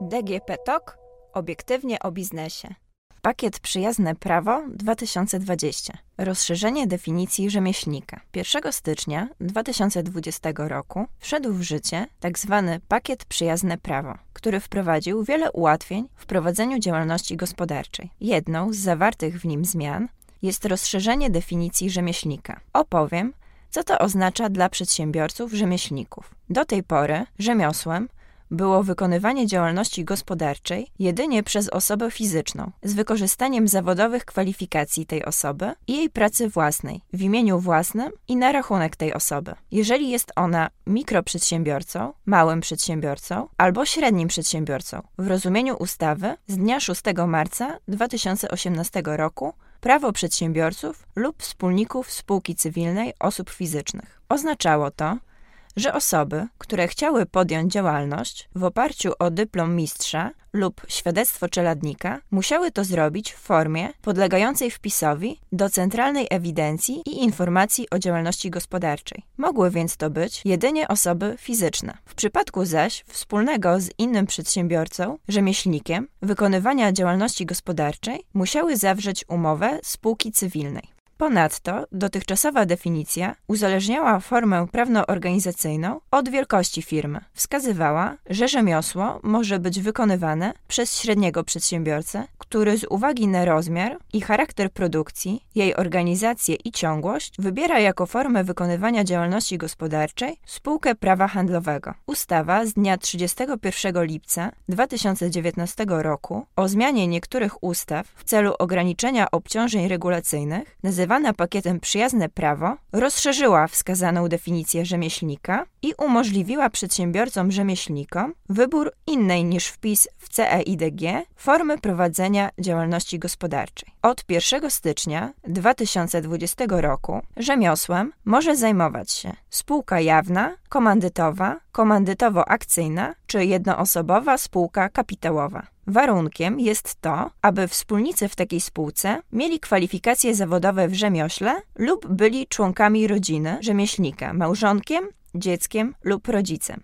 DGP TOK obiektywnie o biznesie. Pakiet Przyjazne Prawo 2020. Rozszerzenie definicji rzemieślnika. 1 stycznia 2020 roku wszedł w życie tzw. Tak Pakiet Przyjazne Prawo, który wprowadził wiele ułatwień w prowadzeniu działalności gospodarczej. Jedną z zawartych w nim zmian jest rozszerzenie definicji rzemieślnika. Opowiem, co to oznacza dla przedsiębiorców rzemieślników. Do tej pory rzemiosłem było wykonywanie działalności gospodarczej jedynie przez osobę fizyczną, z wykorzystaniem zawodowych kwalifikacji tej osoby i jej pracy własnej, w imieniu własnym i na rachunek tej osoby. Jeżeli jest ona mikroprzedsiębiorcą, małym przedsiębiorcą albo średnim przedsiębiorcą, w rozumieniu ustawy z dnia 6 marca 2018 roku prawo przedsiębiorców lub wspólników spółki cywilnej osób fizycznych. Oznaczało to, że osoby, które chciały podjąć działalność w oparciu o dyplom mistrza lub świadectwo czeladnika, musiały to zrobić w formie podlegającej wpisowi do Centralnej Ewidencji i Informacji o Działalności Gospodarczej. Mogły więc to być jedynie osoby fizyczne. W przypadku zaś wspólnego z innym przedsiębiorcą, rzemieślnikiem, wykonywania działalności gospodarczej musiały zawrzeć umowę spółki cywilnej. Ponadto dotychczasowa definicja uzależniała formę prawno-organizacyjną od wielkości firmy. Wskazywała, że rzemiosło może być wykonywane przez średniego przedsiębiorcę, który z uwagi na rozmiar i charakter produkcji, jej organizację i ciągłość wybiera jako formę wykonywania działalności gospodarczej spółkę prawa handlowego. Ustawa z dnia 31 lipca 2019 roku o zmianie niektórych ustaw w celu ograniczenia obciążeń regulacyjnych nazywa nazywana pakietem Przyjazne Prawo, rozszerzyła wskazaną definicję rzemieślnika i umożliwiła przedsiębiorcom rzemieślnikom wybór innej niż wpis w CEIDG formy prowadzenia działalności gospodarczej. Od 1 stycznia 2020 roku rzemiosłem może zajmować się spółka jawna, komandytowa, komandytowo-akcyjna czy jednoosobowa spółka kapitałowa. Warunkiem jest to, aby wspólnicy w takiej spółce mieli kwalifikacje zawodowe w rzemiośle lub byli członkami rodziny rzemieślnika, małżonkiem, dzieckiem lub rodzicem.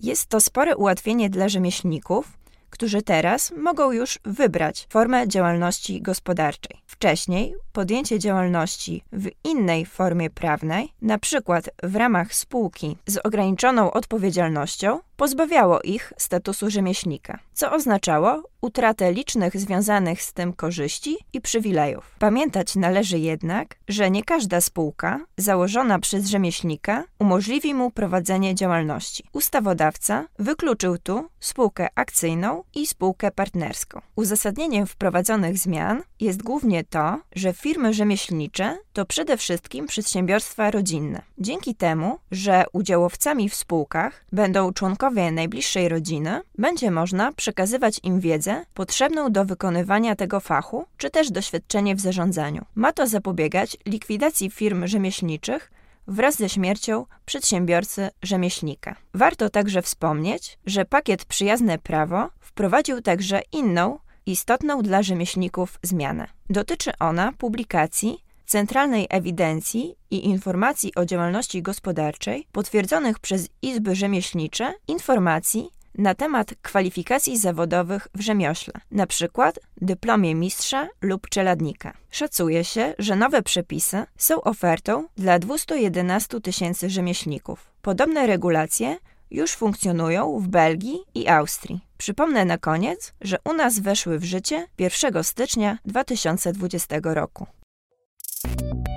Jest to spore ułatwienie dla rzemieślników, którzy teraz mogą już wybrać formę działalności gospodarczej. Wcześniej podjęcie działalności w innej formie prawnej, na przykład w ramach spółki z ograniczoną odpowiedzialnością, pozbawiało ich statusu rzemieślnika, co oznaczało utratę licznych związanych z tym korzyści i przywilejów. Pamiętać należy jednak, że nie każda spółka założona przez rzemieślnika umożliwi mu prowadzenie działalności. Ustawodawca wykluczył tu spółkę akcyjną i spółkę partnerską. Uzasadnieniem wprowadzonych zmian jest głównie to, że firmy rzemieślnicze to przede wszystkim przedsiębiorstwa rodzinne. Dzięki temu, że udziałowcami w spółkach będą członkowie najbliższej rodziny, będzie można przekazywać im wiedzę potrzebną do wykonywania tego fachu, czy też doświadczenie w zarządzaniu. Ma to zapobiegać likwidacji firm rzemieślniczych wraz ze śmiercią przedsiębiorcy rzemieślnika. Warto także wspomnieć, że pakiet Przyjazne Prawo wprowadził także inną, istotną dla rzemieślników zmianę. Dotyczy ona publikacji Centralnej Ewidencji i Informacji o Działalności Gospodarczej potwierdzonych przez Izby Rzemieślnicze informacji na temat kwalifikacji zawodowych w rzemiośle, np. dyplomie mistrza lub czeladnika. Szacuje się, że nowe przepisy są ofertą dla 211 tysięcy rzemieślników. Podobne regulacje już funkcjonują w Belgii i Austrii. Przypomnę na koniec, że u nas weszły w życie 1 stycznia 2020 roku. Thank you